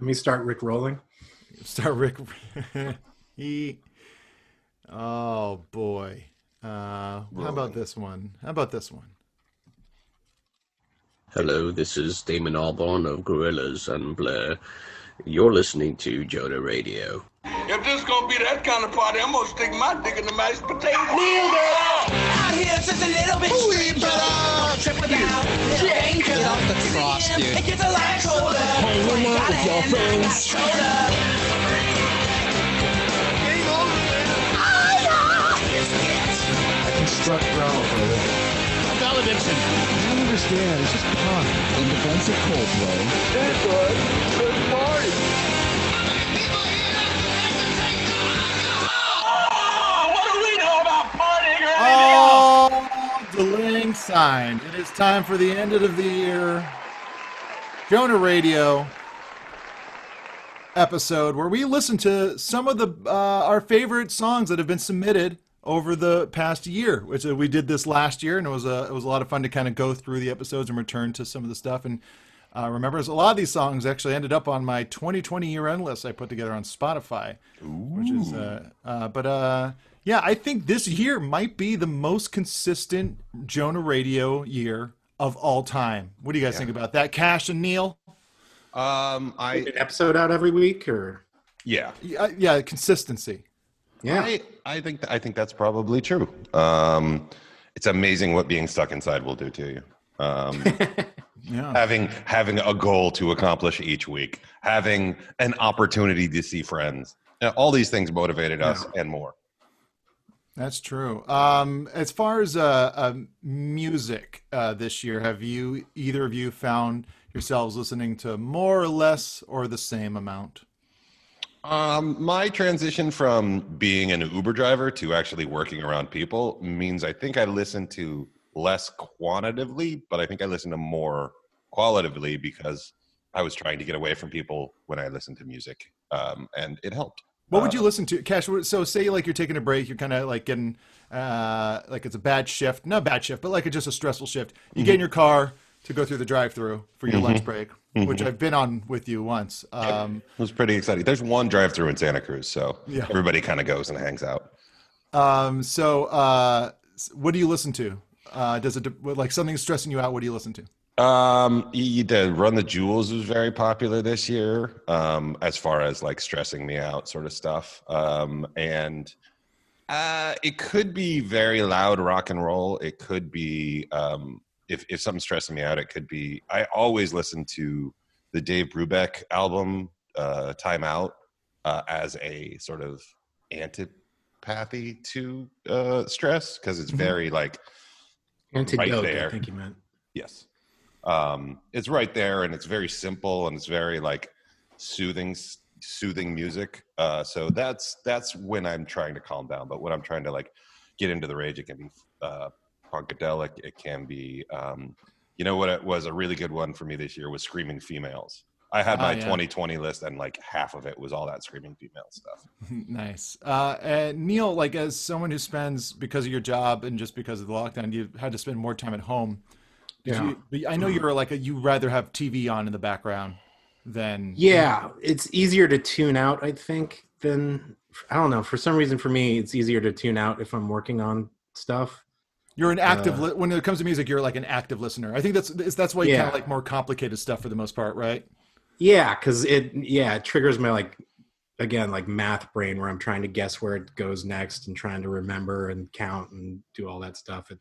Let me start Rick rolling. Start Rick. he. Oh boy. Uh, how about this one? How about this one? Hello, this is Damon Albarn of Gorillaz and Blur. You're listening to Jonah Radio. If this gonna be that kind of party, I'm gonna stick my dick in the mashed potato. Nailed it! Out here, just a little bit stranger. Trip without danger. Get off the cross, dude. It gets a lot colder. Hanging out with your friends. I construct gravel for a living. Valediction. I don't understand. It's just punk. In defense of Coldplay. what do we know about partying or Oh, delaying sign. It is time for the end of the year Jonah Radio episode where we listen to some of the uh, our favorite songs that have been submitted over the past year. Which uh, we did this last year, and it was a it was a lot of fun to kind of go through the episodes and return to some of the stuff. And uh, remember, a lot of these songs actually ended up on my 2020 year end list I put together on Spotify, Ooh. which is uh, uh, but uh, yeah, I think this year might be the most consistent Jonah Radio year of all time. What do you guys think about that, Cash and Neil? Um, I An episode out every week, or yeah, Yeah, yeah, consistency. yeah, I I think I think that's probably true. Um, it's amazing what being stuck inside will do to you. Um, Yeah. having having a goal to accomplish each week, having an opportunity to see friends, Now, all these things motivated us and more. That's true. Um, as far as uh, uh, music uh, this year, have you either of you found yourselves listening to more or less or the same amount? Um, my transition from being an Uber driver to actually working around people means I think I listen to less quantitatively, but I think I listen to more qualitatively because I was trying to get away from people when I listened to music, um, and it helped. What would you listen to, Cash? So, say like you're taking a break, you're kind of like getting uh, like it's a bad shift, not bad shift, but like it's just a stressful shift. You get in your car to go through the drive-through for your lunch break, which I've been on with you once. Um, It was pretty exciting. There's one drive-through in Santa Cruz, so Yeah. everybody kind of goes and hangs out. um, so, uh, what do you listen to? Uh, does it like something's stressing you out? What do you listen to? Um, you did Run the Jewels was very popular this year, um, as far as like stressing me out sort of stuff. Um, and uh, it could be very loud rock and roll. It could be um, if if something's stressing me out, it could be. I always listen to the Dave Brubeck album, uh, Time Out, uh, as a sort of antipathy to uh, stress because it's very like antidote. I there. think you meant. Yes. Um, it's right there and it's very simple and it's very like soothing soothing music. Uh, so that's that's when I'm trying to calm down. But when I'm trying to like get into the rage, it can be uh punkadelic, it can be um you know what it was a really good one for me this year was Screaming Females. I had Oh, my yeah. 2020 list and like half of it was all that Screaming Female stuff. nice. Uh, and Neil, like as someone who spends because of your job and just because of the lockdown, you had to spend more time at home. Yeah. you, I know you're like a, you rather have TV on in the background than Yeah, it's easier to tune out, I think, than I don't know. For some reason, for me, it's easier to tune out if I'm working on stuff. You're an active Uh, li- when it comes to music. You're like an active listener. I think that's that's why you kind Yeah. of like more complicated stuff for the most part, right? Yeah, because it yeah it triggers my like again like math brain where I'm trying to guess where it goes next and trying to remember and count and do all that stuff. It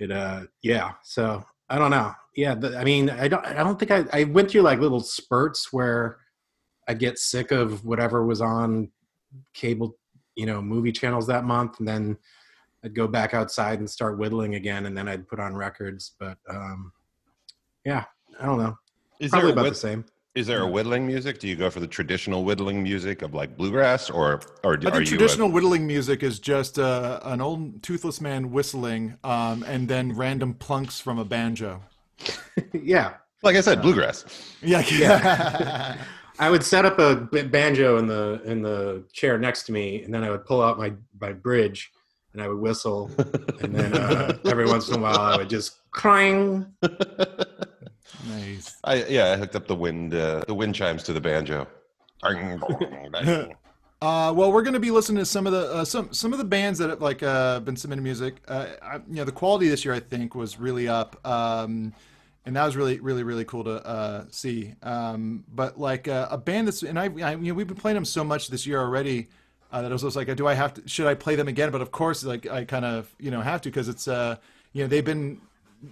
it uh yeah. So I don't know. Yeah, the, I mean I don't I don't think I I went through like little spurts where I get sick of whatever was on cable you know movie channels that month and then I'd go back outside and start whittling again and then I'd put on records. But um yeah I don't know. Is Probably there about the same. Is there a whittling music? Do you go for the traditional whittling music of like bluegrass, or or do, I are think you a- traditional whittling music is just uh, an old toothless man whistling, um, and then random plunks from a banjo. yeah. like I said, bluegrass? Yeah, Yeah. I would set up a b- banjo in the in the chair next to me, and then I would pull out my my bridge, and I would whistle, and then uh, every once in a while I would just clang. Nice. I yeah, I hooked up the wind uh, the wind chimes to the banjo. Uh, well, we're going to be listening to some of the uh, some some of the bands that have like uh, been submitting music. Uh, I, you know, the quality this year I think was really up, um, and that was really really really cool to uh, see. Um, but like uh, a band that's and I, I you know we've been playing them so much this year already uh, that I was just like, do I have to? Should I play them again? But of course, like I kind of you know have to because it's uh you know they've been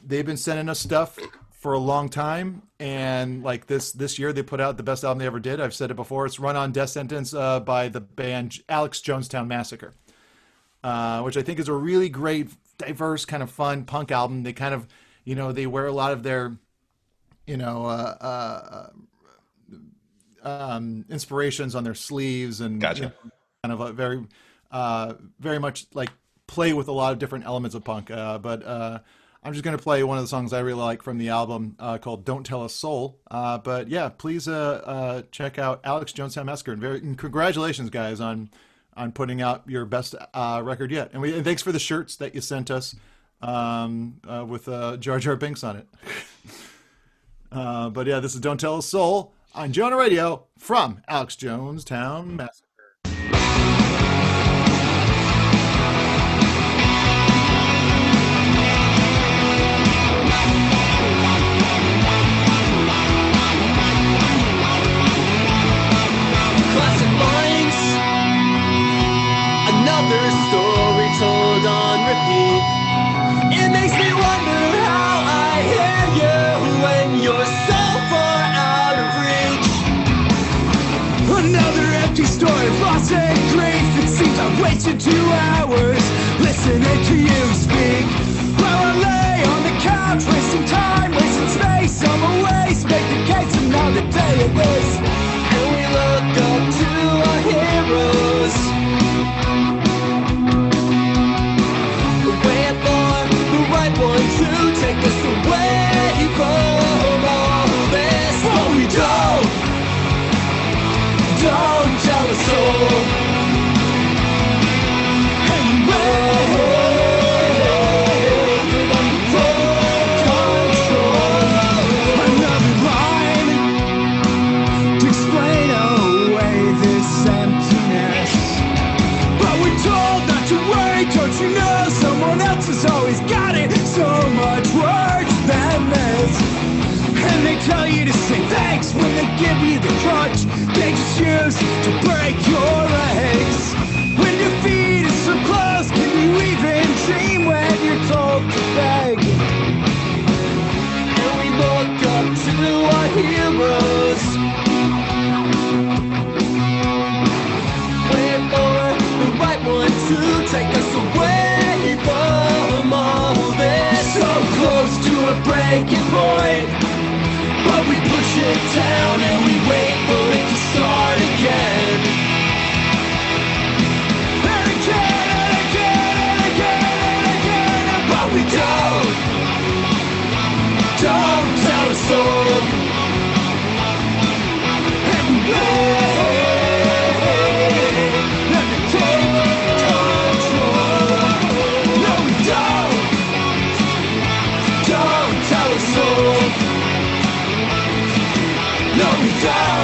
they've been sending us stuff for a long time and like this this year they put out the best album they ever did. I've said it before. It's run on death sentence uh, by the band alex jonestown massacre uh, which i think is a really great diverse kind of fun punk album. They kind of you know they wear a lot of their you know uh, uh, um, inspirations on their sleeves and Gotcha. you know, kind of a very uh, very much like play with a lot of different elements of punk uh, but uh, I'm just going to play one of the songs I really like from the album uh, called "Don't Tell a Soul." Uh, but yeah, please uh, uh, check out Alex Jonestown Massacre. And, very, and congratulations, guys, on on putting out your best uh, record yet. And we and thanks for the shirts that you sent us um, uh, with Jar Jar Binks on it. but yeah, this is "Don't Tell a Soul" on Jonah Radio from Alex Jonestown Massacre. Wasted two hours listening to you speak. While I lay on the couch, wasting time, wasting space on my waist, make the case another day it is. Tell you to say thanks when they give you the crutch they just use to break your legs. When your feet are so close, can you even dream when you're told to beg? And we look up to our heroes. Take us away from all this. So close to a breaking point, we push it down and we wait for it to start again. And again and again and again and but we don't. Don't tell us so. And we No,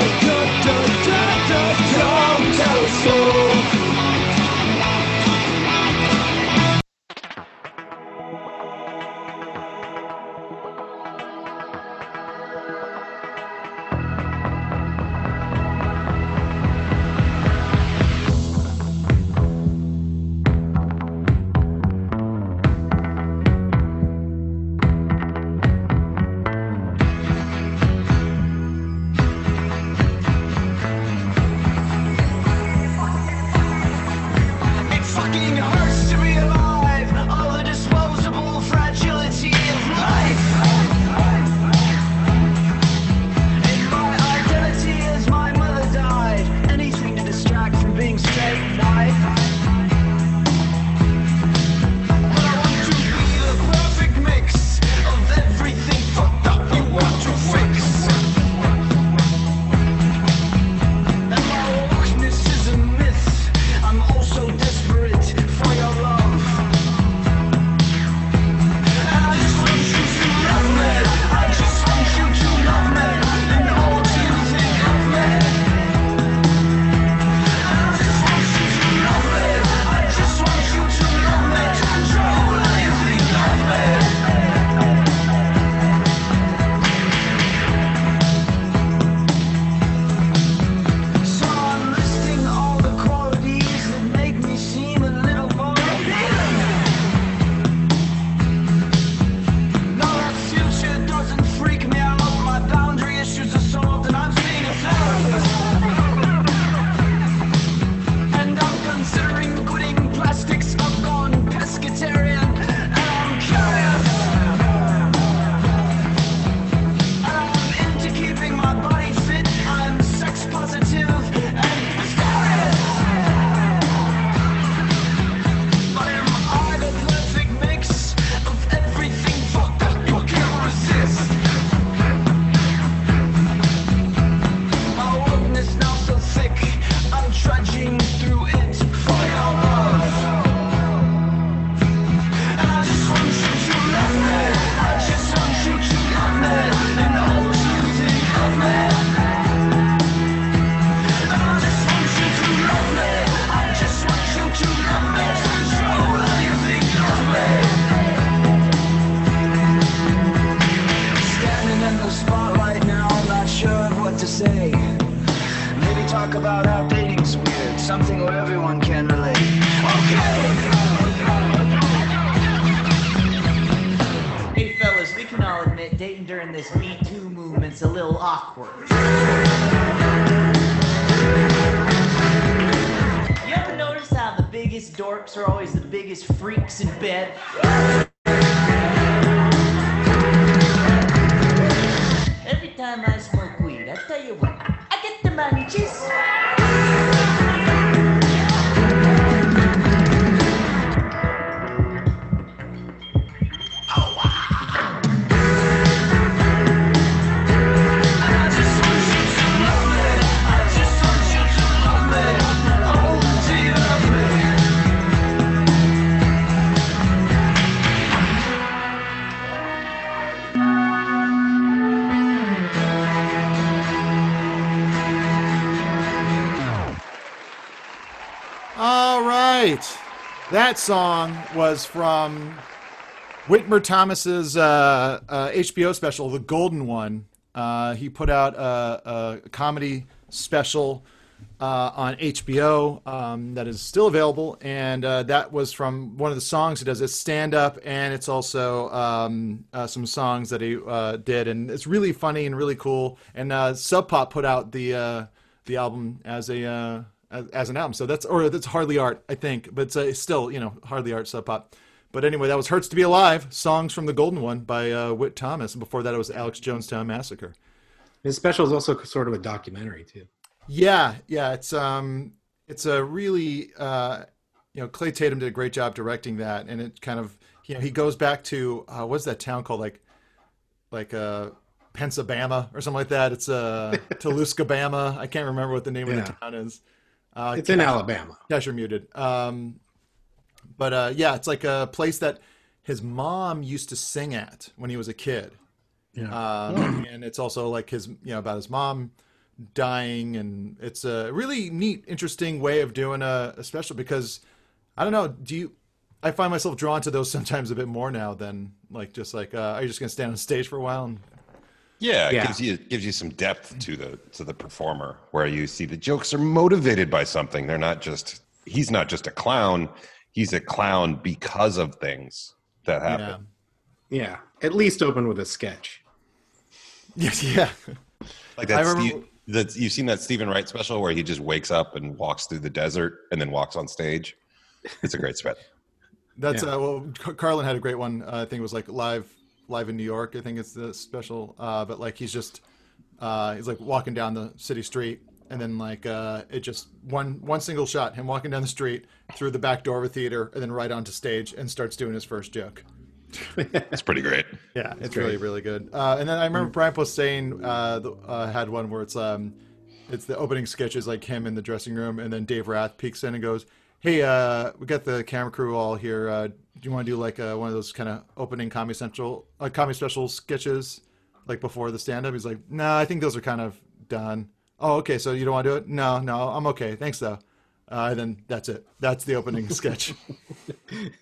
awkward. You ever notice how the biggest dorks are always the biggest freaks in bed? That song was from Whitmer Thomas's uh, uh, HBO special, The Golden One. Uh, he put out a, a comedy special uh, on HBO um, that is still available, and uh, that was from one of the songs he does. It's stand up, and it's also um, uh, some songs that he did, and it's really funny and really cool. And Sub Pop put out the the album as a as, as an album, so that's or that's hardly art, I think, but it's, uh, still you know hardly art Sub Pop. But anyway, that was "Hurts to Be Alive," songs from the Golden One by uh, Whit Thomas, and before that it was Alex Jonestown Massacre. His special is also sort of a documentary too. Yeah, yeah, it's um, it's a really uh, you know, Clay Tatum did a great job directing that, and it kind of you know he goes back to uh, what's that town called like like uh, Pennsylvania or something like that. It's uh. I can't remember what the name of the town is. Uh, It's in Cash- Alabama. Cash, you're muted. Um, but uh, yeah, it's like a place that his mom used to sing at when he was a kid. Yeah. Um, and it's also like his, you know, about his mom dying, and it's a really neat, interesting way of doing a, a special because I don't know. Do you? I find myself drawn to those sometimes a bit more now than like just like, uh, are you just gonna stand on stage for a while? And, Yeah, it Yeah. gives you gives you some depth to the to the performer, where you see the jokes are motivated by something. They're not just he's not just a clown. He's a clown because of things that happen. yeah, Yeah. At least open with a sketch. yes, yeah. Like I that. remember- Steve, you've seen that Steven Wright special where he just wakes up and walks through the desert and then walks on stage. It's a great special. That's Yeah. uh, well, Carlin had a great one. Uh, I think it was like live, live in New York. I think it's the special. Uh, but like he's just, uh, he's like walking down the city street, and then like uh, it just one one single shot, him walking down the street through the back door of a theater, and then right onto stage and starts doing his first joke. It's pretty great. Yeah, it's really really good. Uh, and then I remember Brian Posehn uh, the, uh, had one where it's um, it's the opening sketch is like him in the dressing room, and then Dave Rath peeks in and goes, "Hey, uh, we got the camera crew all here. Uh, do you want to do like uh, one of those kind of opening Comedy Central, uh, Comedy Special sketches, like before the stand up?" He's like, "No, I think those are kind of done." Oh, okay. So you don't want to do it? No, no, I'm okay. Thanks though. Uh, then that's it. That's the opening sketch.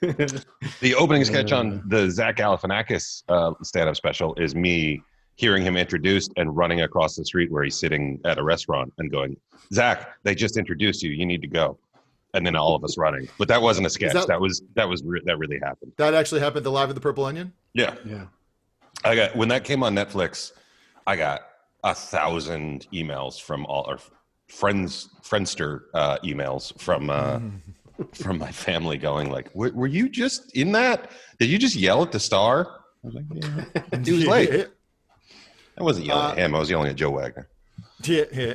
The opening sketch on the Zach Galifianakis uh, stand-up special is me hearing him introduced and running across the street where he's sitting at a restaurant and going, "Zach, they just introduced you. You need to go." And then all of us running. But that wasn't a sketch. that- That, was that was re- that really happened. That actually happened. The live of the Purple Onion. Yeah. Yeah. I got when that came on Netflix, I got a thousand emails from all our friends, Friendster uh, emails from uh, from my family going like, "Were were you just in that? Did you just yell at the star?" I was like, "Yeah." he was late. I wasn't yelling Uh, at him. I was yelling at Joe Wagner. Yeah, yeah.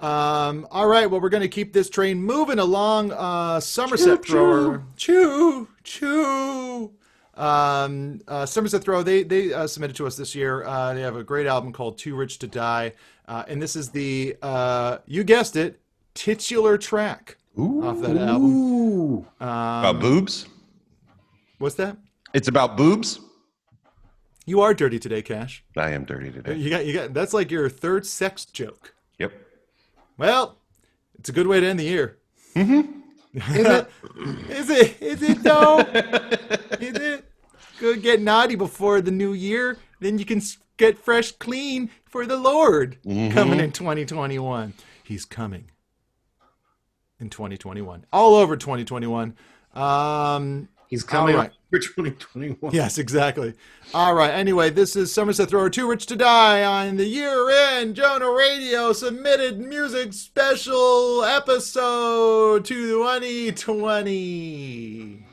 Um, all right, well, we're going to keep this train moving along. Uh, Somerset Thrower. Choo, choo. Um, uh, Somerset Thrower, they, they uh, submitted to us this year. Uh, they have a great album called Too Rich to Die. Uh, and this is the, uh, you guessed it, titular track off that album. Ooh. About boobs. What's that? It's about boobs. You are dirty today, Cash. I am dirty today. You got, you got, that's like your third sex joke. Well, it's a good way to end the year. Mm-hmm. Is it? Is it? Is it though? Is it? Good get naughty before the new year. Then you can get fresh, clean for the Lord Mhm. coming in 2021. He's coming in 2021, all over 2021. Um, He's coming right. for 2021. Yes, exactly. All right. Anyway, this is Somerset Thrower Too Rich to Die on the year end Jonah Radio submitted music special episode 2020.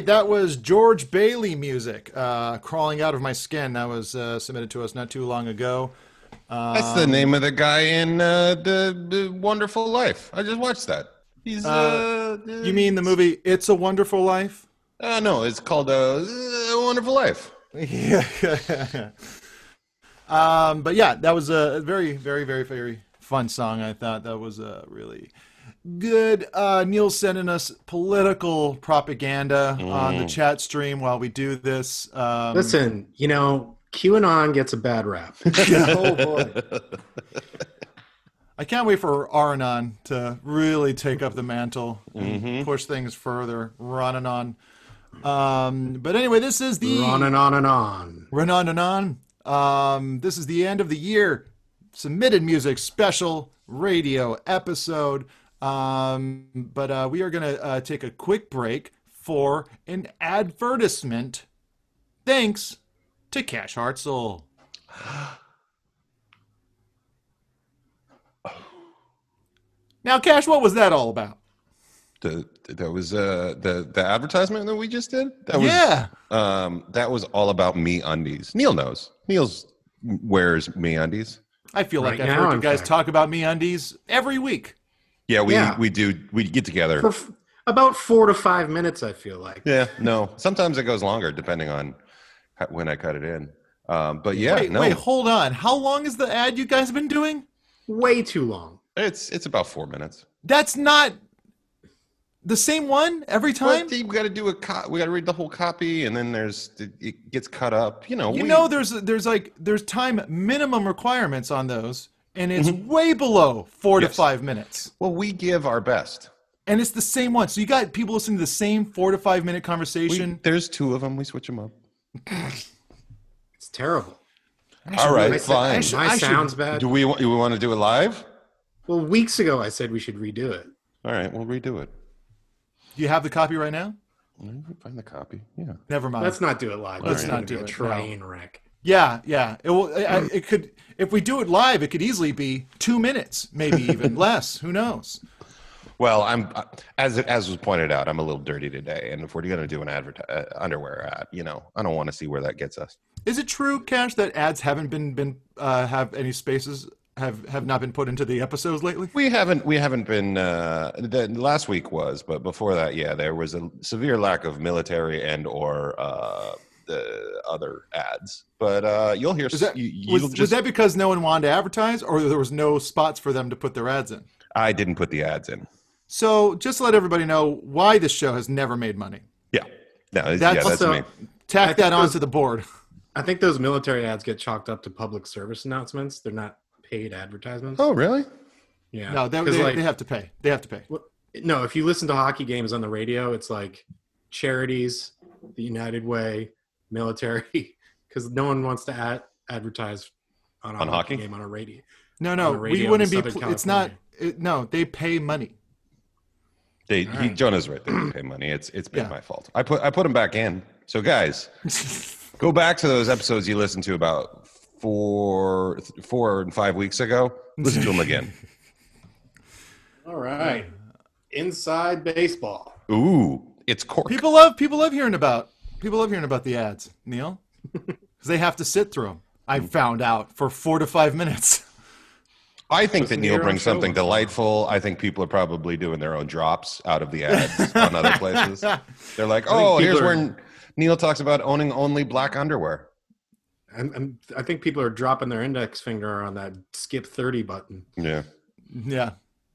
Right. That was George Bailey music, uh, "Crawling Out of My Skin." That was uh, submitted to us not too long ago. That's the Um, name of the guy in uh, the, the Wonderful Life. I just watched that. He's uh, Uh, you mean the movie "It's a Wonderful Life"? uh no, it's called uh, A Wonderful Life. Yeah. um, but yeah, that was a very, very, very, very fun song. I thought that was a really good. Uh, Neil sending us political propaganda on the Mm. chat stream while we do this. Um, Listen, you know, QAnon gets a bad rap. oh boy. I can't wait for Aranon to really take up the mantle and Mhm. push things further, running on. Um, but anyway, this is the Running on and on. Run on and on. Um, this is the end of the year submitted music special radio episode. Um, but uh, we are going to uh, take a quick break for an advertisement. Thanks to Cash Heart Soul. Now, Cash, what was that all about? The, that was uh, the the advertisement that we just did. That was, Yeah. Um, that was all about MeUndies. Neil knows. Neil's wears MeUndies. I feel like I've heard you guys fact. talk about MeUndies every week. Yeah, we Yeah. we do. We get together. For f- about four to five minutes, I feel like. Yeah, no. Sometimes it goes longer depending on how, when I cut it in. Um, but yeah, wait, no. wait, hold on. How long is the ad you guys have been doing? Way too long. It's it's about four minutes. That's not the same one every time. But you got to do a co- we got to read the whole copy, and then there's it- it gets cut up. You know, you we- know, there's there's like there's time minimum requirements on those, and it's Mm-hmm. way below four to five minutes. Well, we give our best. And it's the same one. So you got people listening to the same four to five minute We, conversation. there's two of them. We switch them up. It's terrible. All right, My, fine. my sound's bad. Do we wa- do we want to do it live? Well, weeks ago I said we should redo it. All right, we'll redo it. Do you have the copy right now? Find the copy. Yeah. Never mind. Let's not do it live. Let's It's not do be a it, Train wreck. Yeah, yeah. It will. I- It could. If we do it live, it could easily be two minutes, maybe even less. Who knows? Well, I'm as it, as was pointed out. I'm a little dirty today, and if we're going to do an advert uh, underwear ad, you know, I don't want to see where that gets us. Is it true, Cash, that ads haven't been been uh, have any spaces have have not been put into the episodes lately? We haven't we haven't been uh, the, last week was, but before that, yeah, there was a severe lack of military and or uh, the other ads. But uh, you'll hear Is that, you, was, you'll was just, that because no one wanted to advertise, or there was no spots for them to put their ads in? I didn't put the ads in. So just to let everybody know why this show has never made money. Yeah, no, That's, yeah, that's Also- me. Tack that onto the board. I think those military ads get chalked up to public service announcements. They're not paid advertisements. Oh, really? Yeah. No, they, 'Cause, they, like, they have to pay. They have to pay. no, if you listen to hockey games on the radio, it's like charities, the United Way, military, because no one wants to ad- advertise on a On hockey? game on a radio. No, on no, the we wouldn't be. Southern pl- It's not. It, no, they pay money. They, he, right. Jonah's right. They didn't pay money. It's it's been Yeah. my fault. I put I put him back in. So guys, go back to those episodes you listened to about four four and five weeks ago. Listen to them again. All right. Inside baseball. Ooh, it's cork. People love. People love hearing about. People love hearing about the ads, Neil, because they have to sit through them. I found out for four to five minutes. I think that Listen to Neil brings something once in a while. delightful. I think people are probably doing their own drops out of the ads on other places. They're like, oh, here's people are- where Neil talks about owning only black underwear. And, and I think people are dropping their index finger on that skip 30 button. Yeah. Yeah,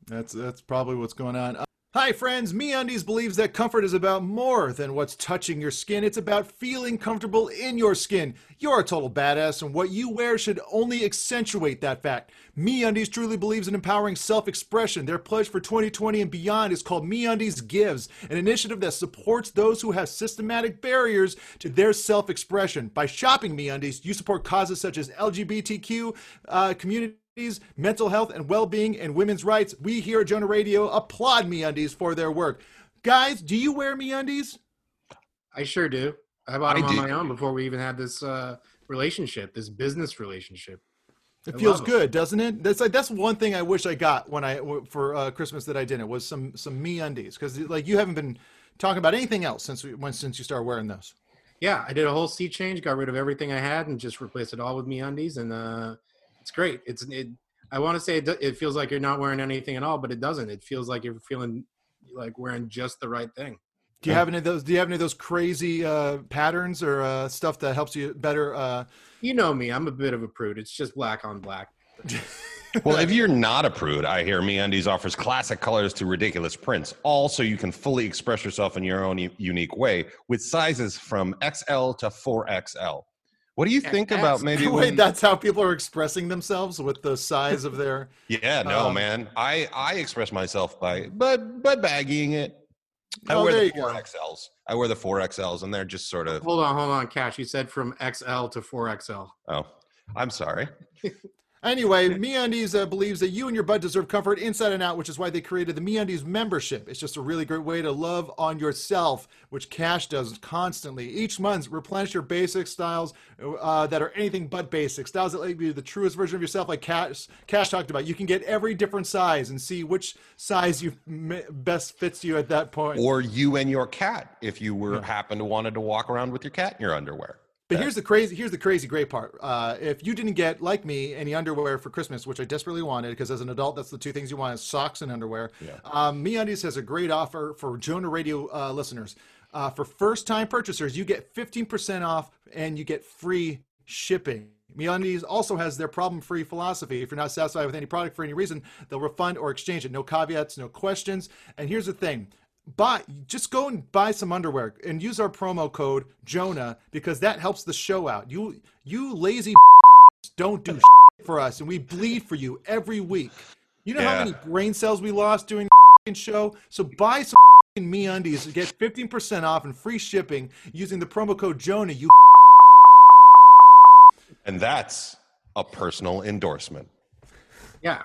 that's that's probably what's going on. Hi, friends. MeUndies believes that comfort is about more than what's touching your skin. It's about feeling comfortable in your skin. You're a total badass, and what you wear should only accentuate that fact. MeUndies truly believes in empowering self-expression. Their pledge for 2020 and beyond is called MeUndies Gives, an initiative that supports those who have systematic barriers to their self-expression. By shopping MeUndies, you support causes such as LGBTQ uh, community mental health and well-being, and women's rights. We here at Jonah Radio applaud MeUndies for their work. Guys, do you wear MeUndies? I sure do. I bought I them on do. my own before we even had this uh, relationship, this business relationship. It I feels good, doesn't it? That's like that's one thing I wish I got when I for uh, Christmas that I didn't was some some MeUndies because like you haven't been talking about anything else since we when since you started wearing those. Yeah, I did a whole seat change, got rid of everything I had, and just replaced it all with MeUndies, and uh, it's great. It's it. I want to say it, it feels like you're not wearing anything at all, but it doesn't. It feels like you're feeling like wearing just the right thing. Do you have any of those? Do you have any of those crazy uh, patterns or uh, stuff that helps you better? Uh, You know me, I'm a bit of a prude. It's just black on black. Well, if you're not a prude, I hear MeUndies offers classic colors to ridiculous prints, all so you can fully express yourself in your own u- unique way, with sizes from XL to 4XL. What do you think about maybe? Wait, when- that's how people are expressing themselves with the size of their. yeah, no, um, man. I I express myself by but but baggying it. I Oh, wear there the four XLs. I wear the four XLs, and they're just sort of. Hold on, hold on, Cash. You said from XL to 4XL. Oh, I'm sorry. Anyway, MeUndies uh, believes that you and your bud deserve comfort inside and out, which is why they created the MeUndies membership. It's just a really great way to love on yourself, which Cash does constantly. Each month, replenish your basic styles uh, that are anything but basic. Styles that let you be the truest version of yourself, like Cash, Cash talked about. You can get every different size and see which size you m- best fits you at that point. Or you and your cat, if you were happen to wanted to walk around with your cat in your underwear. But here's the crazy here's the crazy great part. Uh, if you didn't get like me any underwear for Christmas, which I desperately wanted, because as an adult that's the two things you want is socks and underwear. Yeah. Um, MeUndies has a great offer for Jonah Radio uh, listeners. Uh, for first time purchasers, you get 15% off and you get free shipping. MeUndies also has their problem-free philosophy. If you're not satisfied with any product for any reason, they'll refund or exchange it. No caveats, no questions. And here's the thing: buy just go and buy some underwear and use our promo code Jonah because that helps the show out. You you lazy don't do for us, and we bleed for you every week. You know how Yeah. many brain cells we lost doing the show? So buy some MeUndies and get 15% off and free shipping using the promo code Jonah. You And that's a personal endorsement. Yeah.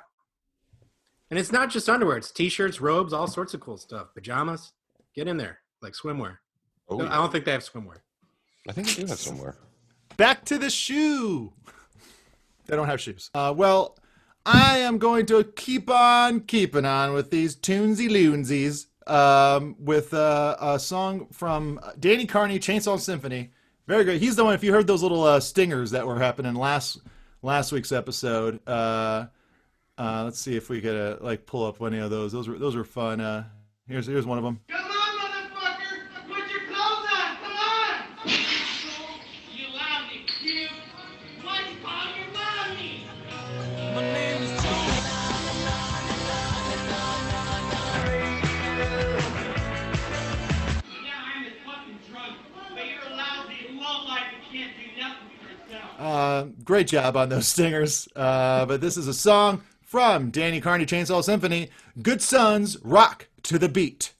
And it's not just underwear, it's t shirts, robes, all sorts of cool stuff. Pajamas. Get in there, like swimwear. Oh, No, yeah. I don't think they have swimwear. I think they do have somewhere. back to the shoe. They don't have shoes. Uh, well, I am going to keep on keeping on with these tunesy loonsies um, with uh, a song from Danny Carney, Chainsaw Symphony. Very good. He's the one. If you heard those little uh, stingers that were happening last last week's episode, uh, uh, let's see if we could uh, like pull up any of those. Those were those were fun. Uh, here's here's one of them. Come on, motherfucker! Put your clothes on! Come on! You lousy cute! Why you call your mommy? My name is Yeah, I'm a fucking drunk, but you're a lousy lowlife who can't do nothing for yourself. Uh, great job on those stingers. Uh, but this is a song from Danny Carney Chainsaw Symphony. Good Sons Rock to the Beat.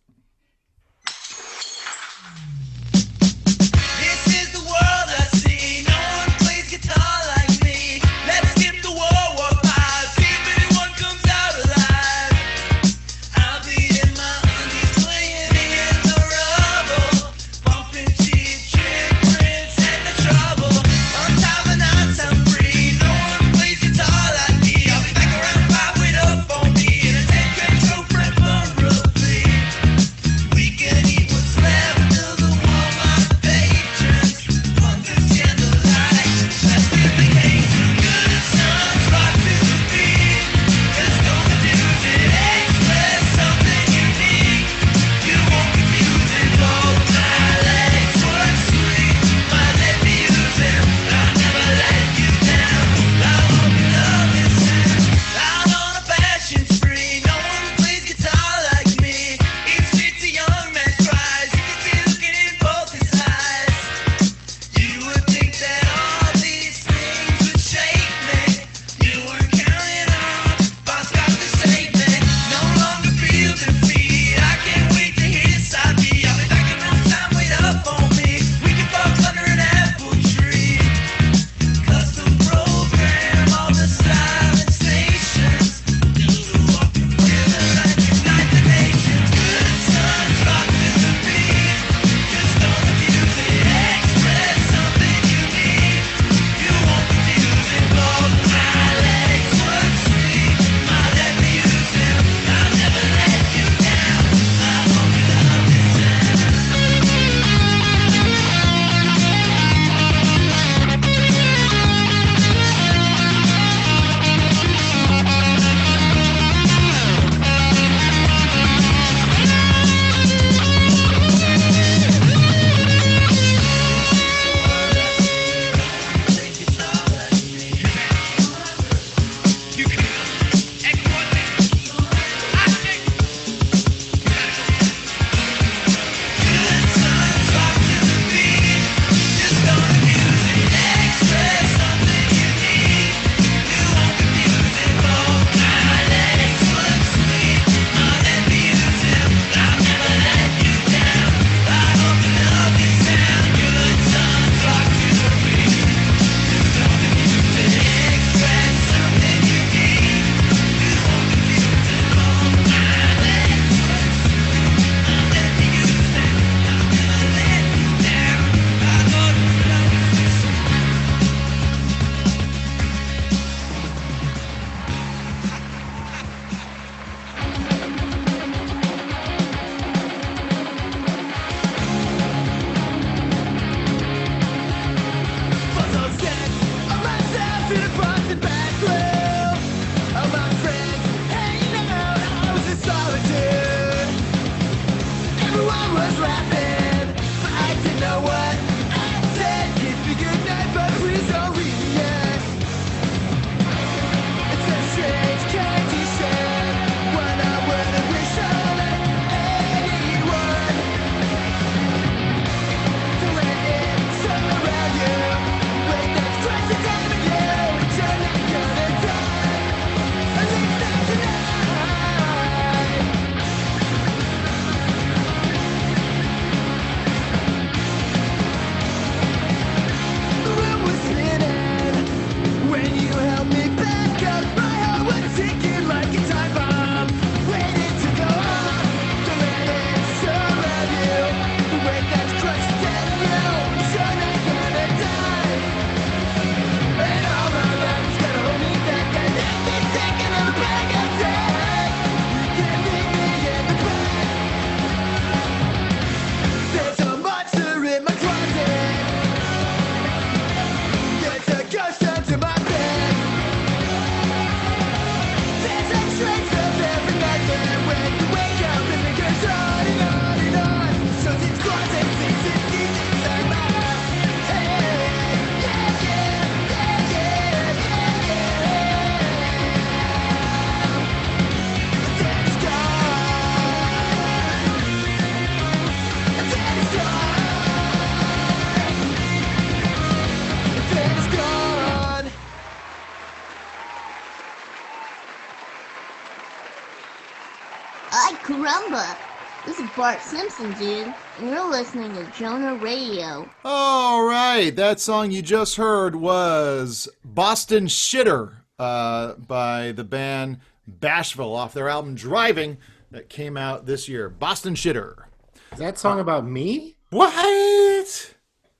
Simpson, dude, and you're listening to Jonah Radio. All right, that song you just heard was Boston Shitter uh, by the band Bashville off their album Driving that came out this year. Boston Shitter. Is that song about me? What?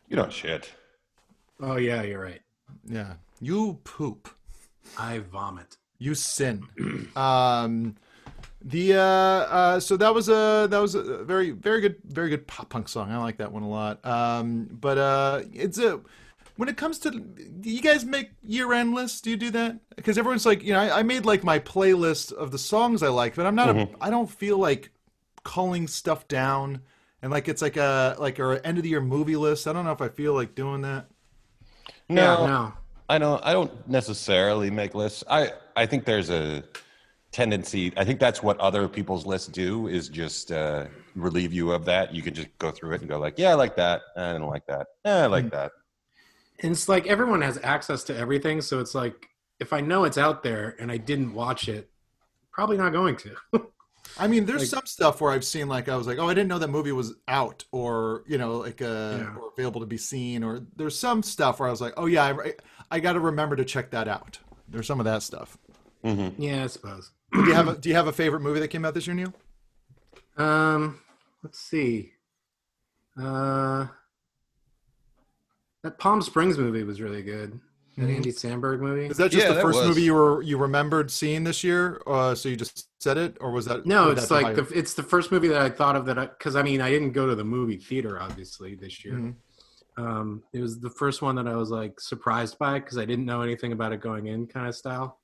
You don't shit. Oh yeah, you're right. Yeah. You poop. I vomit. You sin. um, the uh, uh, so that was a that was a very very good very good pop punk song. I like that one a lot. Um, but uh, it's a when it comes to do you guys make year end lists? Do you do that? Because everyone's like, you know, I, I made like my playlist of the songs I like, but I'm not. Mhm. A, I don't feel like culling stuff down and like it's like a like our end of the year movie list. I don't know if I feel like doing that. No, no. I don't. I don't necessarily make lists. I I think there's a tendency. I think that's what other people's lists do is just uh, relieve you of that. You can just go through it and go like, yeah, I like that. I don't like that. Eh, I like Mm. that. And it's like everyone has access to everything, so it's like if I know it's out there and I didn't watch it, probably not going to. I mean, there's Like- some stuff where I've seen like I was like, oh, I didn't know that movie was out, or you know, like uh, Yeah. or available to be seen, or there's some stuff where I was like, oh yeah, I, I got to remember to check that out. There's some of that stuff. Mm-hmm. yeah, I suppose. Do you have a, Do you have a favorite movie that came out this year, Neil? Um, let's see. Uh, that Palm Springs movie was really good. That Mhm. Andy Samberg movie. Is that just Yeah, the that first was. movie you were you remembered seeing this year? Uh, so you just said it, or was that No, was it's that like the, it's the first movie that I thought of that I because I mean I didn't go to the movie theater obviously this year. Mhm. Um, it was the first one that I was like surprised by because I didn't know anything about it going in, kind of style,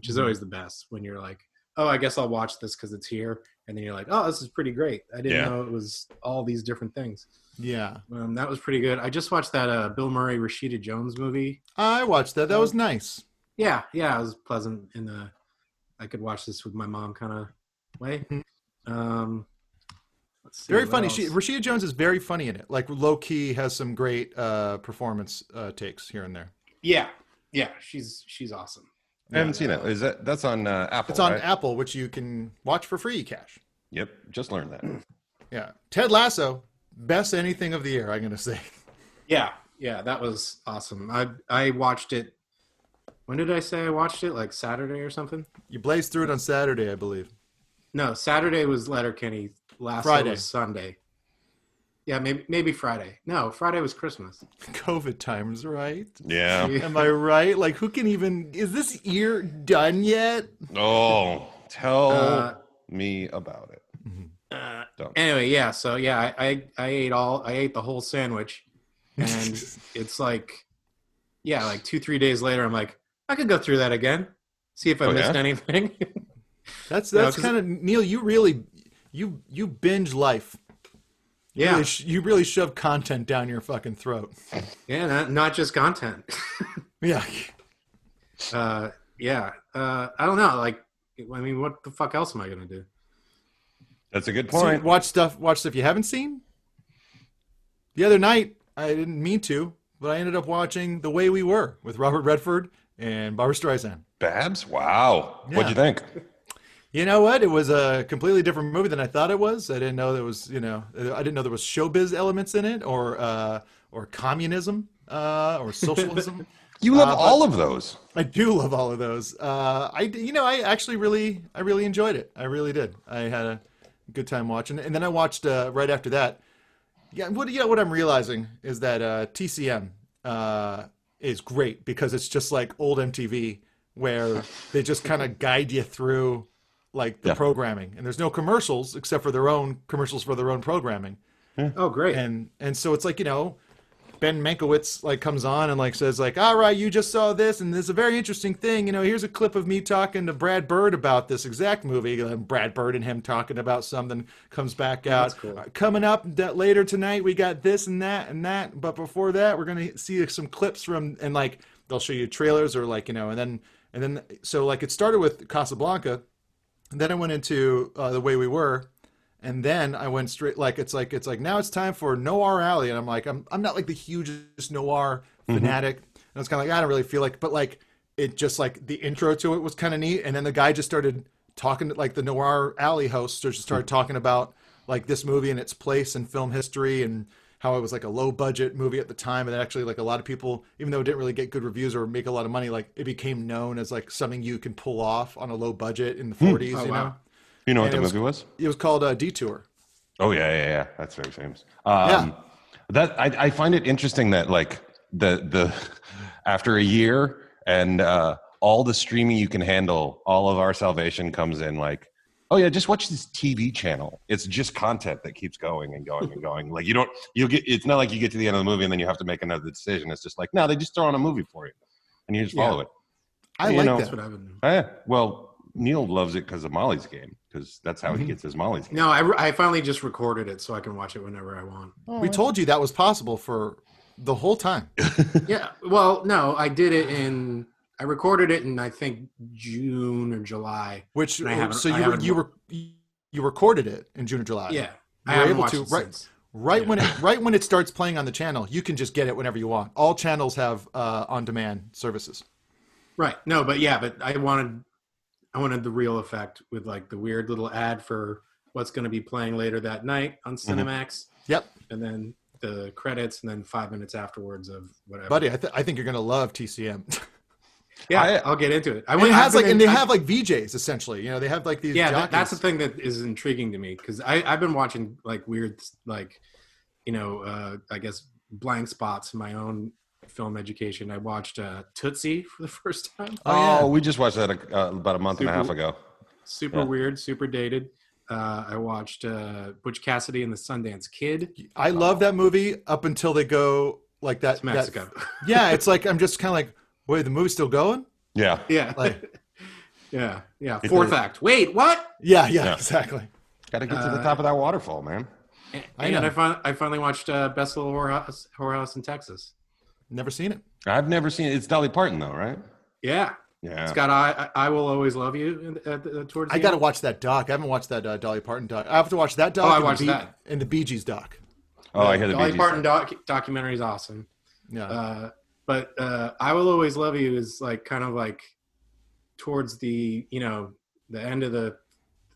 which is Mhm. always the best when you're like, oh, I guess I'll watch this because it's here, and then you're like, oh, this is pretty great. I didn't Yeah. know it was all these different things. yeah. Um, that was pretty good. I just watched that uh, Bill Murray Rashida Jones movie. I watched that. That was nice. Yeah, yeah, it was pleasant in the. I could watch this with my mom kind of way. Um, let's see, Very funny. else? She, Rashida Jones is very funny in it. Like low key has some great uh, performance uh, takes here and there. Yeah, yeah, she's she's awesome. I haven't seen it. Is that that's on uh, Apple? It's on right? Apple, which you can watch for free, Cash. Yep, just learned that. Yeah. Ted Lasso, best anything of the year, I'm going to say. Yeah, yeah, that was awesome. I I watched it. When did I say I watched it? Like Saturday or something? You blazed through it on Saturday, I believe. No, Saturday was Letterkenny. Last Friday. was Sunday. Yeah, maybe maybe Friday. No, Friday was Christmas. COVID times, right? Yeah. Am I right? Like, who can even. Is this year done yet? Oh, tell Uh, me about it. Uh, anyway, yeah. So yeah, I, I I ate all I ate the whole sandwich, and it's like, yeah, like two three days later, I'm like, I could go through that again, see if I Oh, missed yeah? anything. That's No, kind of Neil. You really you you binge life. You yeah, really, sh- you really shove content down your fucking throat. yeah, not, not just content. Yeah, uh, yeah, uh, I don't know. Like, I mean, what the fuck else am I gonna do? That's a good So point. watch stuff. Watch stuff you haven't seen. The other night, I didn't mean to, but I ended up watching The Way We Were with Robert Redford and Barbra Streisand. Babs, wow. What'd you think? You know what? It was a completely different movie than I thought it was. I didn't know there was, you know, I didn't know there was showbiz elements in it, or uh, or communism, uh, or socialism. You love Uh, all of those. I do love all of those. Uh, I, you know, I actually really, I really enjoyed it. I really did. I had a good time watching it, and then I watched uh, right after that. Yeah, what you know, what I'm realizing is that uh, TCM uh, is great because it's just like old MTV, where they just kind of guide you through like the Yeah. programming, and there's no commercials except for their own commercials for their own programming. Oh, great. and and so it's like you know ben Mankiewicz like comes on and like says like all right you just saw this and there's a very interesting thing. You know here's a clip of me talking to brad bird about this exact movie. And brad bird and him talking about something comes back out. that's cool. Uh, coming up that later tonight we got this and that and that. But before that we're gonna see some clips from and like they'll show you trailers or like you know and then and then so like it started with casablanca and then i went into uh, the way we were and then I went straight like it's like it's like now it's time for Noir Alley, and I'm like I'm I'm not like the hugest noir fanatic, and it's kind of like I don't really feel like, but like it just like the intro to it was kind of neat, and then the guy just started talking to like the Noir Alley hosts just started talking about like this movie and its place in film history and how it was like a low budget movie at the time and actually like a lot of people even though it didn't really get good reviews or make a lot of money like it became known as like something you can pull off on a low budget in the 40s Oh, you wow. know You know what And the it was- movie was? it was called uh, Detour Oh yeah, yeah, yeah. That's very famous. Um, Yeah. That I, I find it interesting that like the the after a year and uh, all the streaming you can handle, all of our salvation comes in like, oh yeah, just watch this TV channel. It's just content that keeps going and going and going. Like you don't you get. It's not like you get to the end of the movie and then you have to make another decision. It's just like no, they just throw on a movie for you, and you just follow Yeah. it. I You like know, That's what I've been doing. Oh, yeah. Well, Neil loves it because of Molly's game because that's how he Mhm. gets his Molly's game. No, I, I finally just recorded it so I can watch it whenever I want. we told you that was possible for the whole time Yeah. Well, no, I did it in. I recorded it in I think June or July. which I so you were you were you recorded it in June or July Yeah, I you were able to it right since. right when it right when it starts playing on the channel you can just get it whenever you want all channels have uh, on demand services Right. No, but yeah, but I wanted I wanted the real effect with like the weird little ad for what's going to be playing later that night on Mm-hmm. Cinemax, yep and then the credits, and then five minutes afterwards of whatever. buddy I, th- I think you're gonna love TCM yeah, I- I, will get into it. I and went- it has been like and they I- have like VJs essentially you know they have like these yeah, that, that's the thing that is intriguing to me because I've been watching like weird, like, you know, uh, I guess blank spots in my own film education. I watched uh, Tootsie for the first time. Oh, yeah. Oh, we just watched that uh, about a month and a half ago. Super Yeah. weird, super dated. Uh, I watched uh, Butch Cassidy and the Sundance Kid. I love that movie up until they go like that It's Mexico. that yeah it's like I'm just kind of like wait the movie's still going Yeah. yeah, Like- yeah, yeah. It Fourth does- act. Wait, what? yeah yeah, Yeah. exactly Got to get to the Uh, top of that waterfall, man. And I I. I, fin- I finally watched uh, Best Little Whorehouse, Whorehouse in Texas. never seen it I've never seen it. It's Dolly Parton, though, right? Yeah, Yeah. it's got I, I I will always love you uh, uh, towards. I got to watch that doc. I haven't watched that uh, Dolly Parton doc. I have to watch that doc. Oh, I and the watched Bee- that. and the Bee Gees doc. oh, I hear the Dolly Bee Gees Parton doc- documentary is awesome. Yeah. Uh, but uh, I will always love you is like kind of like towards the you know the end of the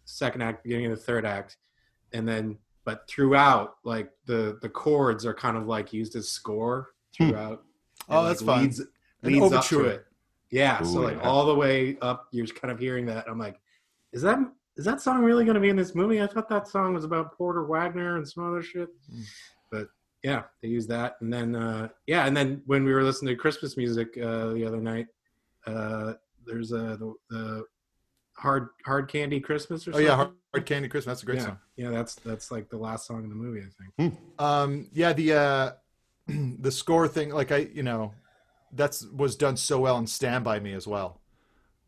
second act, beginning of the third act, and then but throughout like the the chords are kind of like used as score Hmm. throughout. Oh, and, that's like, fun. Leads, leads up to it. Yeah, so like yeah. all the way up, you're kind of hearing that. I'm like, is that is that song really going to be in this movie? I thought that song was about Porter Wagoner and some other shit. Hmm. But yeah, they use that, and then uh, yeah, and then when we were listening to Christmas music uh, the other night, uh, there's a the, the hard hard candy Christmas or something. Oh something. yeah, Hard, Hard Candy Christmas. That's a great yeah, song. yeah, that's that's like the last song in the movie, I think. Um, yeah, the uh, the score thing, like I, you know, that's was done so well in Stand by Me as well.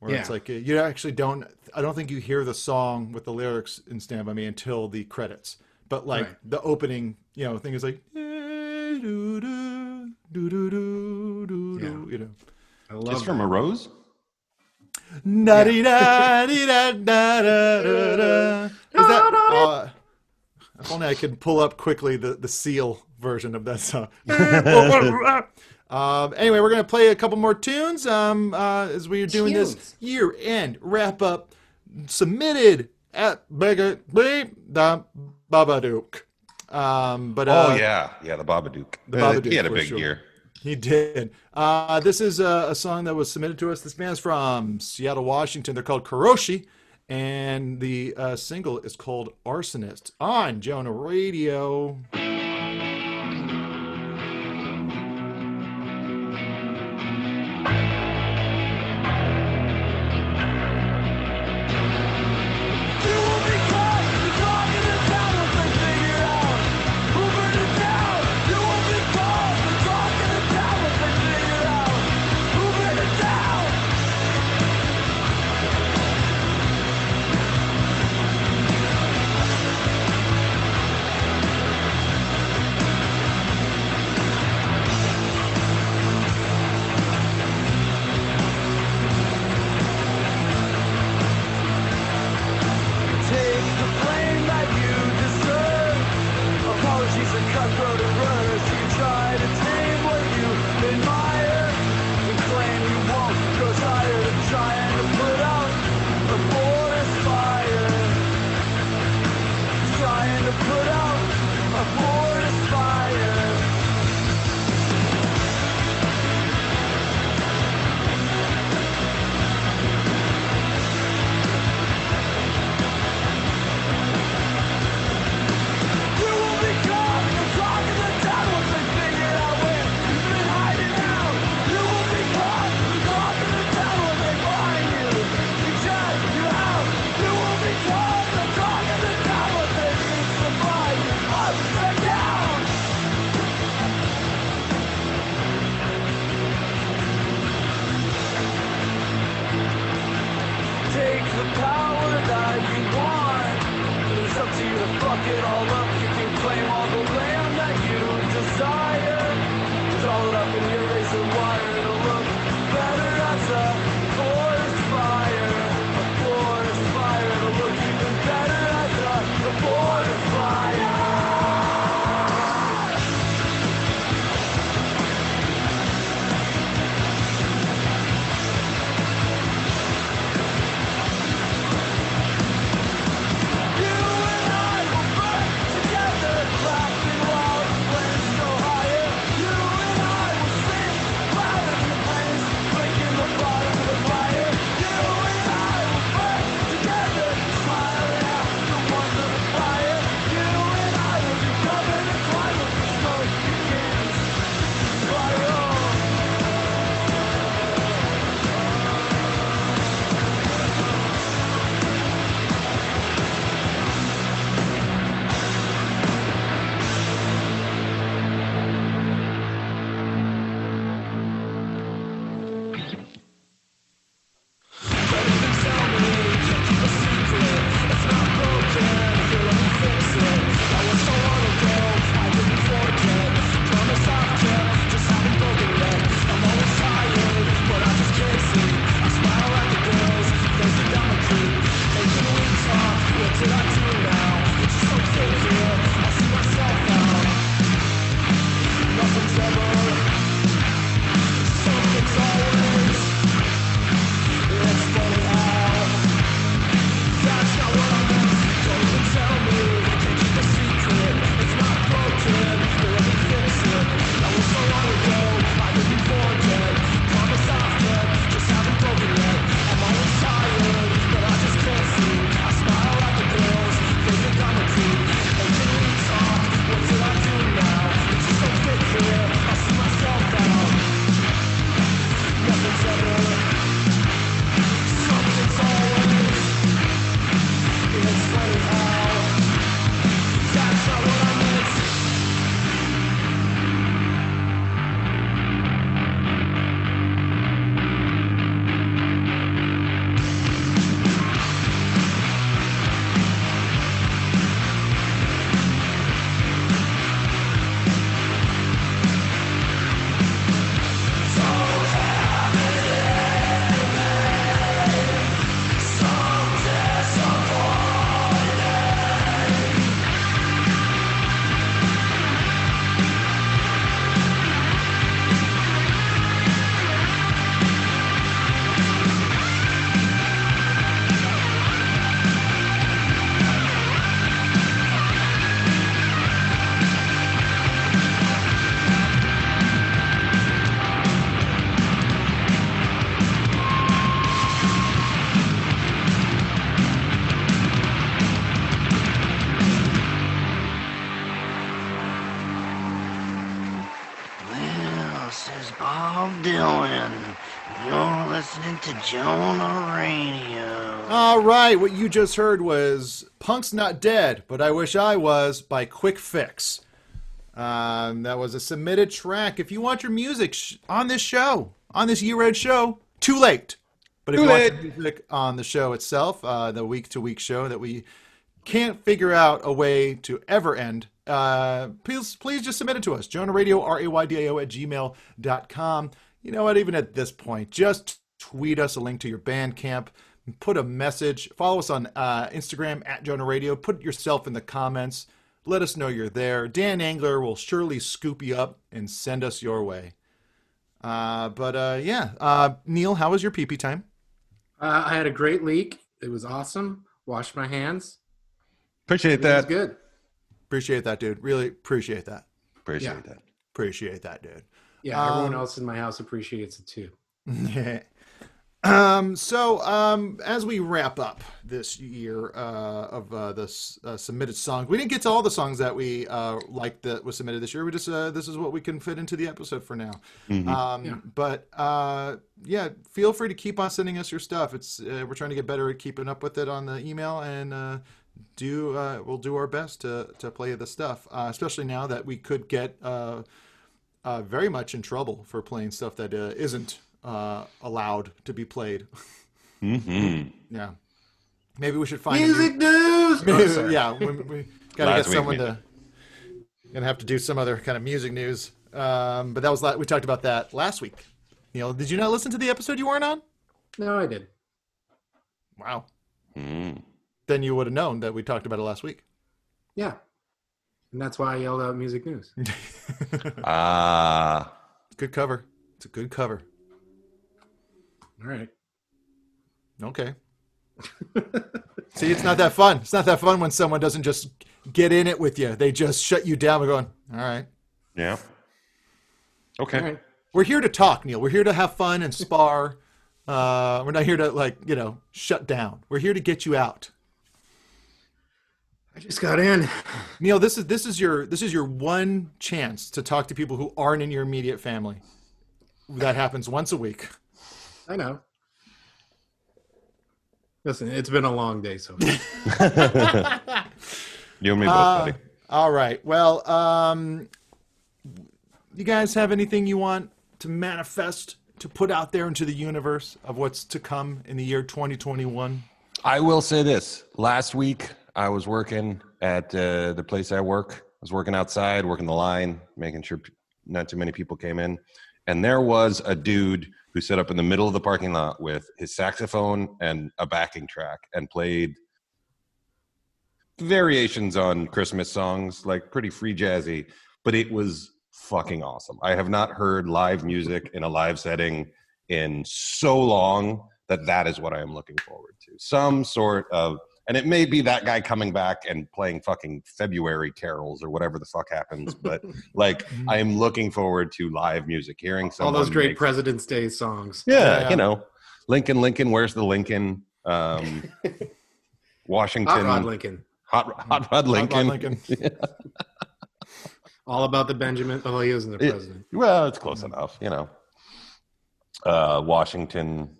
Where it's like you actually don't. I don't think you hear the song with the lyrics in Stand by Me until the credits. But like Right. the opening, you know, thing is like. "Eh, doo, doo, doo, doo, doo, doo, Yeah. doo," You know. I love Kiss from a Rose? Na-di-da-di-da-da-da-da. Is that? Uh, if only I could pull up quickly the, the seal version of that song. um, anyway, we're gonna play a couple more tunes um, uh, as we are doing this year end wrap up submitted at Mega Bleep the Babadook. Um, but uh, oh, yeah. Yeah, the Babadook. the Uh, Babadook, he had a big sure. year. He did. Uh, this is a, a song that was submitted to us. This band's from Seattle, Washington. They're called Kuroshi, and the uh, single is called Arsonist on Jonah Radio. the cutthroat What you just heard was Punk's Not Dead, but I Wish I Was by Quick Fix. Um, that was a submitted track. If you want your music sh- on this show, on this year red show, too late. But if Too you want late. your music on the show itself, uh, the week to week show that we can't figure out a way to ever end, uh, please please just submit it to us. Jonah Radio, R A Y D A O at gmail.com. You know what? Even at this point, just tweet us a link to your Bandcamp. Put a message. Follow us on uh, Instagram at Jonah Radio. Put yourself in the comments. Let us know you're there. Dan Angler will surely scoop you up and send us your way. Uh, but uh, yeah, uh, Neil, how was your pee pee time? Uh, I had a great leak. It was awesome. Washed my hands. Appreciate It was that. good. Appreciate that, dude. Really appreciate that. Appreciate Yeah. that. Appreciate that, dude. Yeah, everyone Um, else in my house appreciates it too. um, so um, as we wrap up this year uh, of uh, this uh, submitted songs, we didn't get to all the songs that we uh, liked that was submitted this year. We just uh, this is what we can fit into the episode for now. Mhm. Um, Yeah. But uh, yeah, feel free to keep on sending us your stuff. It's uh, we're trying to get better at keeping up with it on the email and. Uh, do uh, we'll do our best to to play the stuff, uh, especially now that we could get uh, uh, very much in trouble for playing stuff that uh, isn't uh, allowed to be played. hmm yeah, maybe we should find Music a news. new... Oh, yeah, we, we, Got to Last get someone to. Gonna have to do some other kind of music news. Um, but that was la- we talked about that last week. Neil, did you not listen to the episode you weren't on? No, I did. Wow. Mm. Then you would have known that we talked about it last week. Yeah. And that's why I yelled out music news. Ah. Good cover. It's a good cover. All right. Okay. See, it's not that fun. It's not that fun when someone doesn't just get in it with you. They just shut you down. We're going, all right. Yeah. Okay. All right. We're here to talk, Neil. We're here to have fun and spar. Uh, we're not here to like, you know, shut down. We're here to get you out. I just got in. Neil, this is this is your this is your one chance to talk to people who aren't in your immediate family. That happens once a week. I know. Listen, it's been a long day so far. You and me both, Uh, buddy. all right. Well, um, you guys have anything you want to manifest to put out there into the universe of what's to come in the year 2021? I will say this. Last week, I was working at uh, the place I work. I was working outside, working the line, making sure p- not too many people came in. And there was a dude who set up in the middle of the parking lot with his saxophone and a backing track and played variations on Christmas songs, like pretty free jazzy, but it was fucking awesome. I have not heard live music in a live setting in so long that that is what I am looking forward to. Some sort of, and it may be that guy coming back and playing fucking February carols or whatever the fuck happens, but like I am looking forward to live music, hearing All those great make- President's Day songs. yeah, Yeah. you know, Lincoln, Lincoln, where's the Lincoln? Um, Washington, Hot Rod Lincoln. Hot, Hot Rod Lincoln. Lincoln. All about the Benjamin. Oh, he wasn't the It- president. well, it's close enough, you know. Uh, Washington,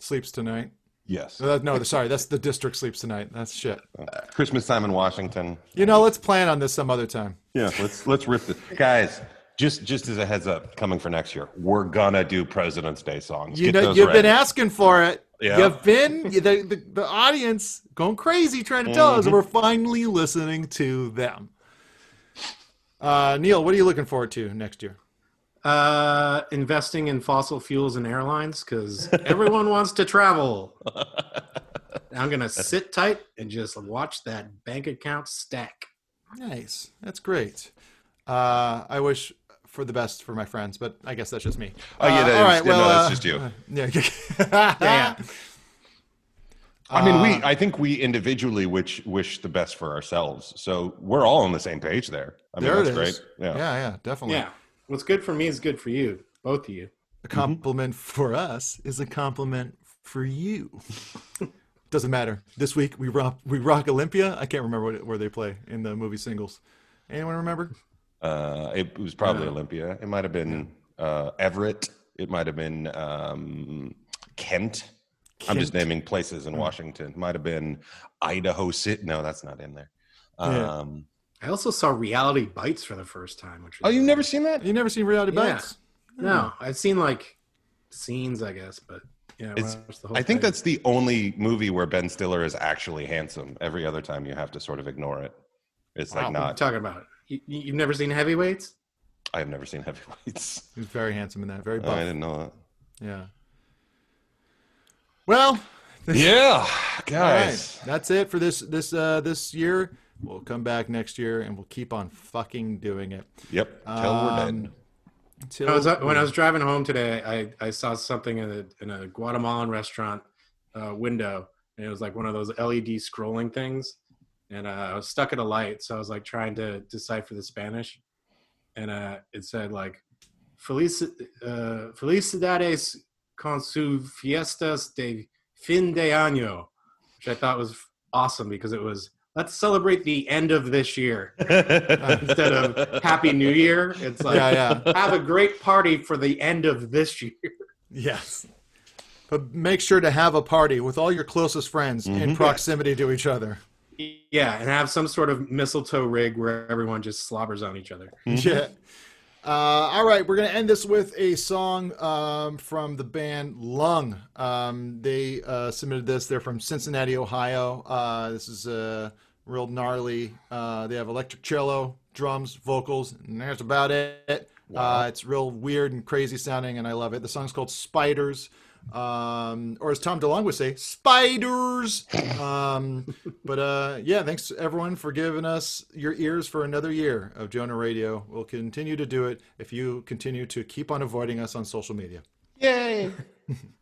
Sleeps tonight. Yes. Uh, no, sorry, that's the district sleeps tonight. That's shit. Christmas time in Washington. You know, let's plan on this some other time. Yeah, let's let's rip this, guys. Just just as a heads up, coming for next year, we're gonna do President's Day songs. You Get know, you've ready. been asking for it. Yeah. You've been the, the the audience going crazy trying to tell us, Mhm. and we're finally listening to them. Uh, Neil, what are you looking forward to next year? Uh, investing in fossil fuels and airlines because everyone wants to travel. I'm gonna sit tight and just watch that bank account stack. Nice, that's great. Uh, I wish for the best for my friends, but I guess that's just me. Oh, yeah, Uh, that all is- right. yeah, no, that's uh, just you. uh, yeah. Yeah, I mean, we Uh, I think we individually wish wish the best for ourselves, so we're all on the same page there. I mean, there that's it is. great. Yeah. yeah, yeah, definitely. yeah. What's good for me is good for you, both of you. A compliment for us is a compliment for you. Doesn't matter. This week we rock we rock Olympia. I can't remember what, where they play in the movie singles. Anyone remember? Uh, it was probably Yeah. Olympia. It might have been uh, Everett. It might have been um, Kent. I'm just naming places in Washington. Might have been Idaho City. No, that's not in there. Yeah. I also saw Reality Bites for the first time. Which oh, you've never seen that? You've never seen Reality Yeah. Bites? No, I've seen like scenes, I guess, but yeah, I It's, watched the whole I think that's the only movie where Ben Stiller is actually handsome. Every other time you have to sort of ignore it. It's Wow, like what are you not. talking about. You, you- you've never seen Heavyweights? I have never seen Heavyweights. He's very handsome in that. Very Oh, buff. I didn't know Yeah. Well. Yeah, all right. guys. That's it for this this uh this year. We'll come back next year and we'll keep on fucking doing it. Yep. Till we're Um, dead. Till I was uh, when I was driving home today. I, I saw something in a in a Guatemalan restaurant uh, window, and it was like one of those LED scrolling things. And uh, I was stuck at a light, so I was like trying to decipher the Spanish, and uh, it said like Feliz uh, Felicidades con su fiestas de fin de año, which I thought was awesome because it was let's celebrate the end of this year instead of Happy New Year. It's like Yeah, yeah. have a great party for the end of this year. Yes. But make sure to have a party with all your closest friends in Mhm. proximity to each other. Yeah, and have some sort of mistletoe rig where everyone just slobbers on each other. Yeah. Uh, all right, we're going to end this with a song um, from the band Lung. Um, they uh, submitted this. They're from Cincinnati, Ohio. Uh, this is a real gnarly. Uh, they have electric cello, drums, vocals, and that's about it. Wow. Uh, it's real weird and crazy sounding, and I love it. The song's called Spiders, um, or as Tom DeLonge would say, Spiders. Um, but uh, yeah, thanks everyone for giving us your ears for another year of Jonah Radio. We'll continue to do it if you continue to keep on avoiding us on social media. Yay!